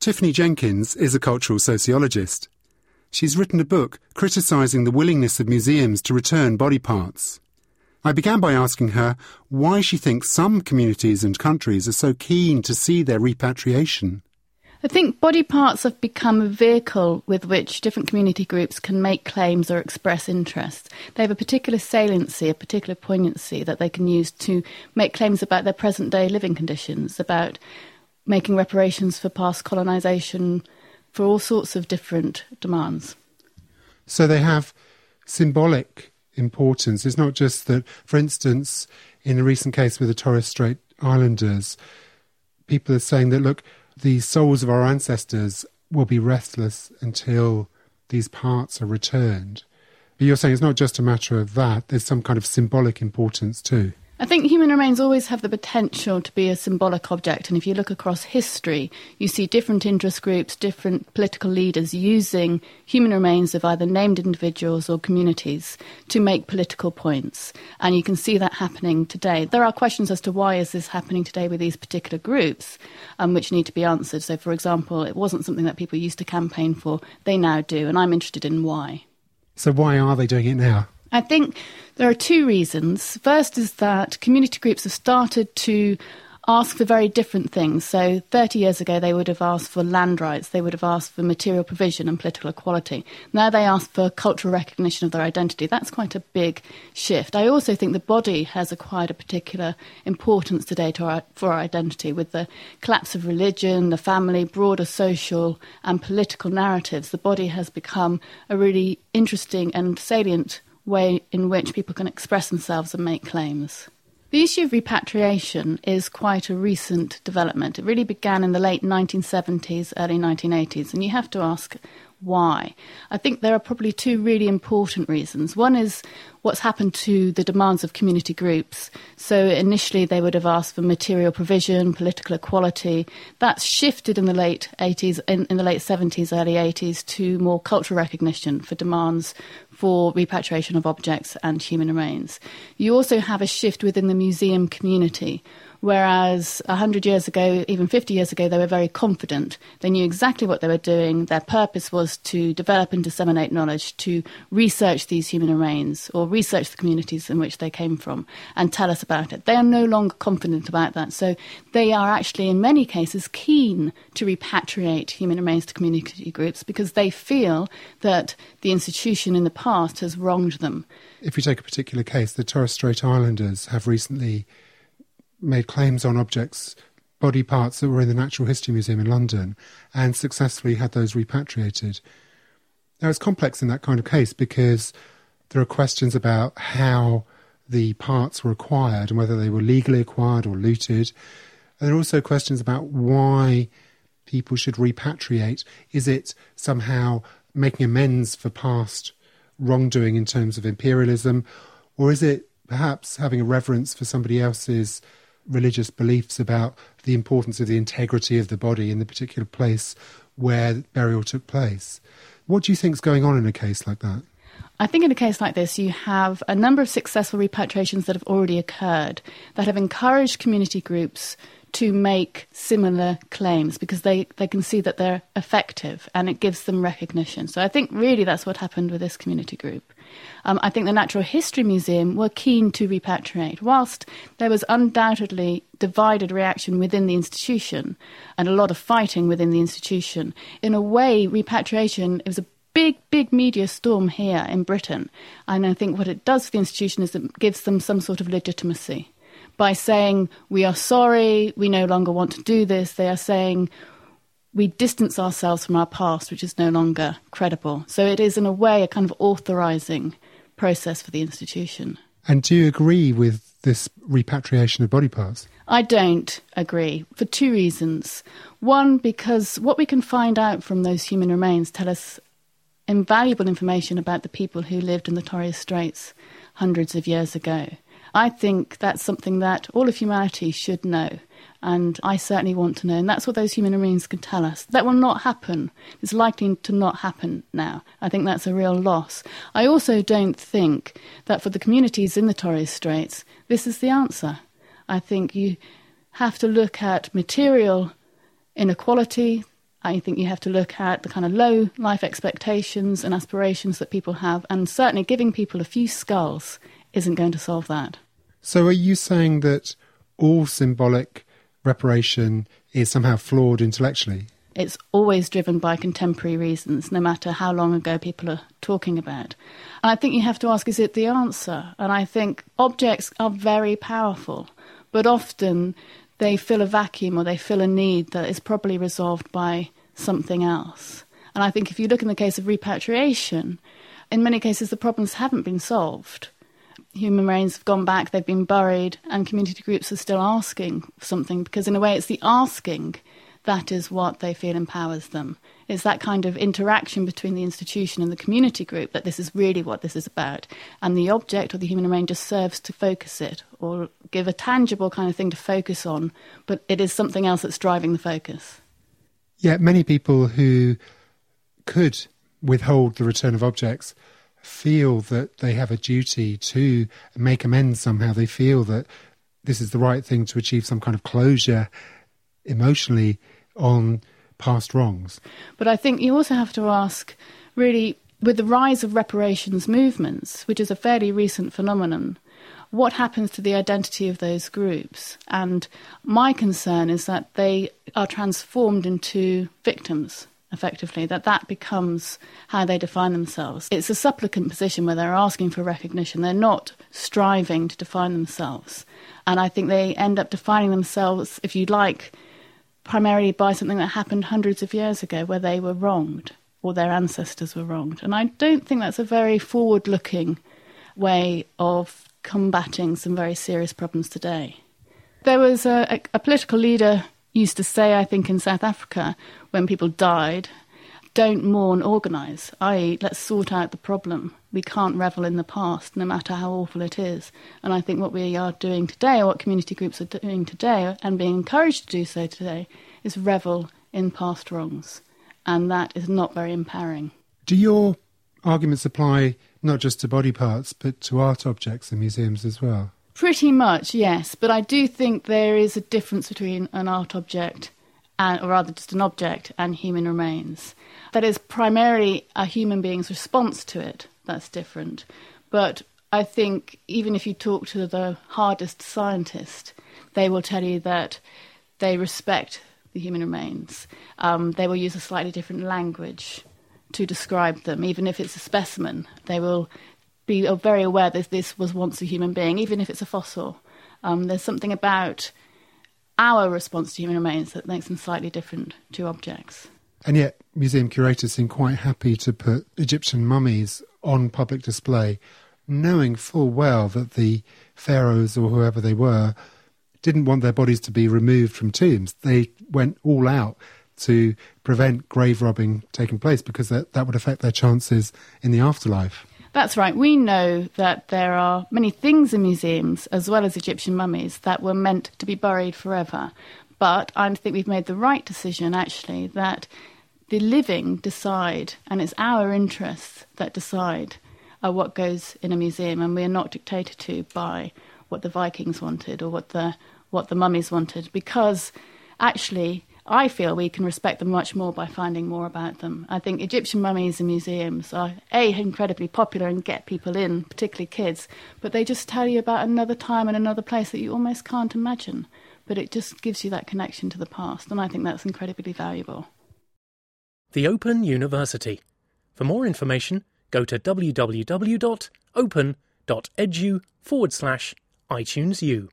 Tiffany Jenkins is a cultural sociologist. She's written a book criticising the willingness of museums to return body parts. I began by asking her why she thinks some communities and countries are so keen to see their repatriation. I think body parts have become a vehicle with which different community groups can make claims or express interest. They have a particular saliency, a particular poignancy that they can use to make claims about their present day living conditions, about making reparations for past colonisation, for all sorts of different demands. So they have symbolic importance. It's not just that, for instance, in a recent case with the Torres Strait Islanders, people are saying that, look, the souls of our ancestors will be restless until these parts are returned. But you're saying it's not just a matter of that, there's some kind of symbolic importance too. I think human remains always have the potential to be a symbolic object. And if you look across history, you see different interest groups, different political leaders using human remains of either named individuals or communities to make political points. And you can see that happening today. There are questions as to why is this happening today with these particular groups, um, which need to be answered. So, for example, it wasn't something that people used to campaign for. They now do. And I'm interested in why. So, why are they doing it now? I think there are two reasons. First is that community groups have started to ask for very different things. So 30 years ago, they would have asked for land rights, they would have asked for material provision and political equality. Now they ask for cultural recognition of their identity. That's quite a big shift. I also think the body has acquired a particular importance today to our, for our identity with the collapse of religion, the family, broader social and political narratives. The body has become a really interesting and salient way in which people can express themselves and make claims. The issue of repatriation is quite a recent development. It really began in the late 1970s, early 1980s, and you have to ask why. I think there are probably two really important reasons. One is what's happened to the demands of community groups. So initially they would have asked for material provision, political equality. That's shifted in the late 80s, in, in the late 70s, early 80s to more cultural recognition for demands for repatriation of objects and human remains. You also have a shift within the museum community Whereas 100 years ago, even 50 years ago, they were very confident. They knew exactly what they were doing. Their purpose was to develop and disseminate knowledge, to research these human remains or research the communities in which they came from and tell us about it. They are no longer confident about that. So they are actually, in many cases, keen to repatriate human remains to community groups because they feel that the institution in the past has wronged them. If we take a particular case, the Torres Strait Islanders have recently made claims on objects, body parts that were in the Natural History Museum in London, and successfully had those repatriated. Now, it's complex in that kind of case because there are questions about how the parts were acquired and whether they were legally acquired or looted. And there are also questions about why people should repatriate. Is it somehow making amends for past wrongdoing in terms of imperialism, or is it perhaps having a reverence for somebody else's religious beliefs about the importance of the integrity of the body in the particular place where burial took place. What do you think is going on in a case like that? I think in a case like this, you have a number of successful repatriations that have already occurred that have encouraged community groups to make similar claims because they, they can see that they're effective and it gives them recognition. So I think really that's what happened with this community group. Um, I think the Natural History Museum were keen to repatriate, whilst there was undoubtedly divided reaction within the institution and a lot of fighting within the institution. In a way, repatriation was a big, big media storm here in Britain. And I think what it does for the institution is it gives them some sort of legitimacy. By saying, we are sorry, we no longer want to do this, they are saying, we distance ourselves from our past, which is no longer credible. So it is, in a way, a kind of authorizing process for the institution. And do you agree with this repatriation of body parts? I don't agree for two reasons. One, because what we can find out from those human remains tell us invaluable information about the people who lived in the Torres Straits hundreds of years ago. I think that's something that all of humanity should know and I certainly want to know. And that's what those human remains can tell us. That will not happen. It's likely to not happen now. I think that's a real loss. I also don't think that for the communities in the Torres Straits, this is the answer. I think you have to look at material inequality, I think you have to look at the kind of low life expectations and aspirations that people have, and certainly giving people a few skulls isn't going to solve that. So, are you saying that all symbolic reparation is somehow flawed intellectually? It's always driven by contemporary reasons, no matter how long ago people are talking about. And I think you have to ask is it the answer? And I think objects are very powerful, but often they fill a vacuum or they fill a need that is probably resolved by something else. And I think if you look in the case of repatriation, in many cases the problems haven't been solved. Human remains have gone back, they've been buried, and community groups are still asking for something because, in a way, it's the asking that is what they feel empowers them. It's that kind of interaction between the institution and the community group that this is really what this is about. And the object or the human remain just serves to focus it or give a tangible kind of thing to focus on, but it is something else that's driving the focus. Yeah, many people who could withhold the return of objects feel that they have a duty to make amends somehow. They feel that this is the right thing to achieve some kind of closure emotionally on past wrongs. But I think you also have to ask really, with the rise of reparations movements, which is a fairly recent phenomenon, what happens to the identity of those groups? And my concern is that they are transformed into victims effectively, that that becomes how they define themselves. It's a supplicant position where they're asking for recognition. They're not striving to define themselves. And I think they end up defining themselves, if you like, primarily by something that happened hundreds of years ago where they were wronged or their ancestors were wronged. And I don't think that's a very forward looking way of combating some very serious problems today. There was a, a, a political leader used to say, I think, in South Africa, when people died, don't mourn, organise, i.e., let's sort out the problem. We can't revel in the past, no matter how awful it is. And I think what we are doing today, or what community groups are doing today, and being encouraged to do so today, is revel in past wrongs. And that is not very empowering. Do your arguments apply not just to body parts, but to art objects in museums as well? Pretty much, yes. But I do think there is a difference between an art object, and, or rather just an object, and human remains. That is primarily a human being's response to it. That's different. But I think even if you talk to the hardest scientist, they will tell you that they respect the human remains. Um, they will use a slightly different language to describe them, even if it's a specimen. They will be very aware that this was once a human being, even if it's a fossil. Um, there's something about our response to human remains that makes them slightly different to objects. And yet, museum curators seem quite happy to put Egyptian mummies on public display, knowing full well that the pharaohs or whoever they were didn't want their bodies to be removed from tombs. They went all out to prevent grave robbing taking place because that, that would affect their chances in the afterlife. That's right. We know that there are many things in museums, as well as Egyptian mummies, that were meant to be buried forever. But I think we've made the right decision, actually, that the living decide, and it's our interests that decide uh, what goes in a museum, and we are not dictated to by what the Vikings wanted or what the what the mummies wanted, because actually I feel we can respect them much more by finding more about them. I think Egyptian mummies in museums are a incredibly popular and get people in, particularly kids, but they just tell you about another time and another place that you almost can't imagine. But it just gives you that connection to the past, and I think that's incredibly valuable. The Open University. For more information, go to www.open.edu forward slash iTunes.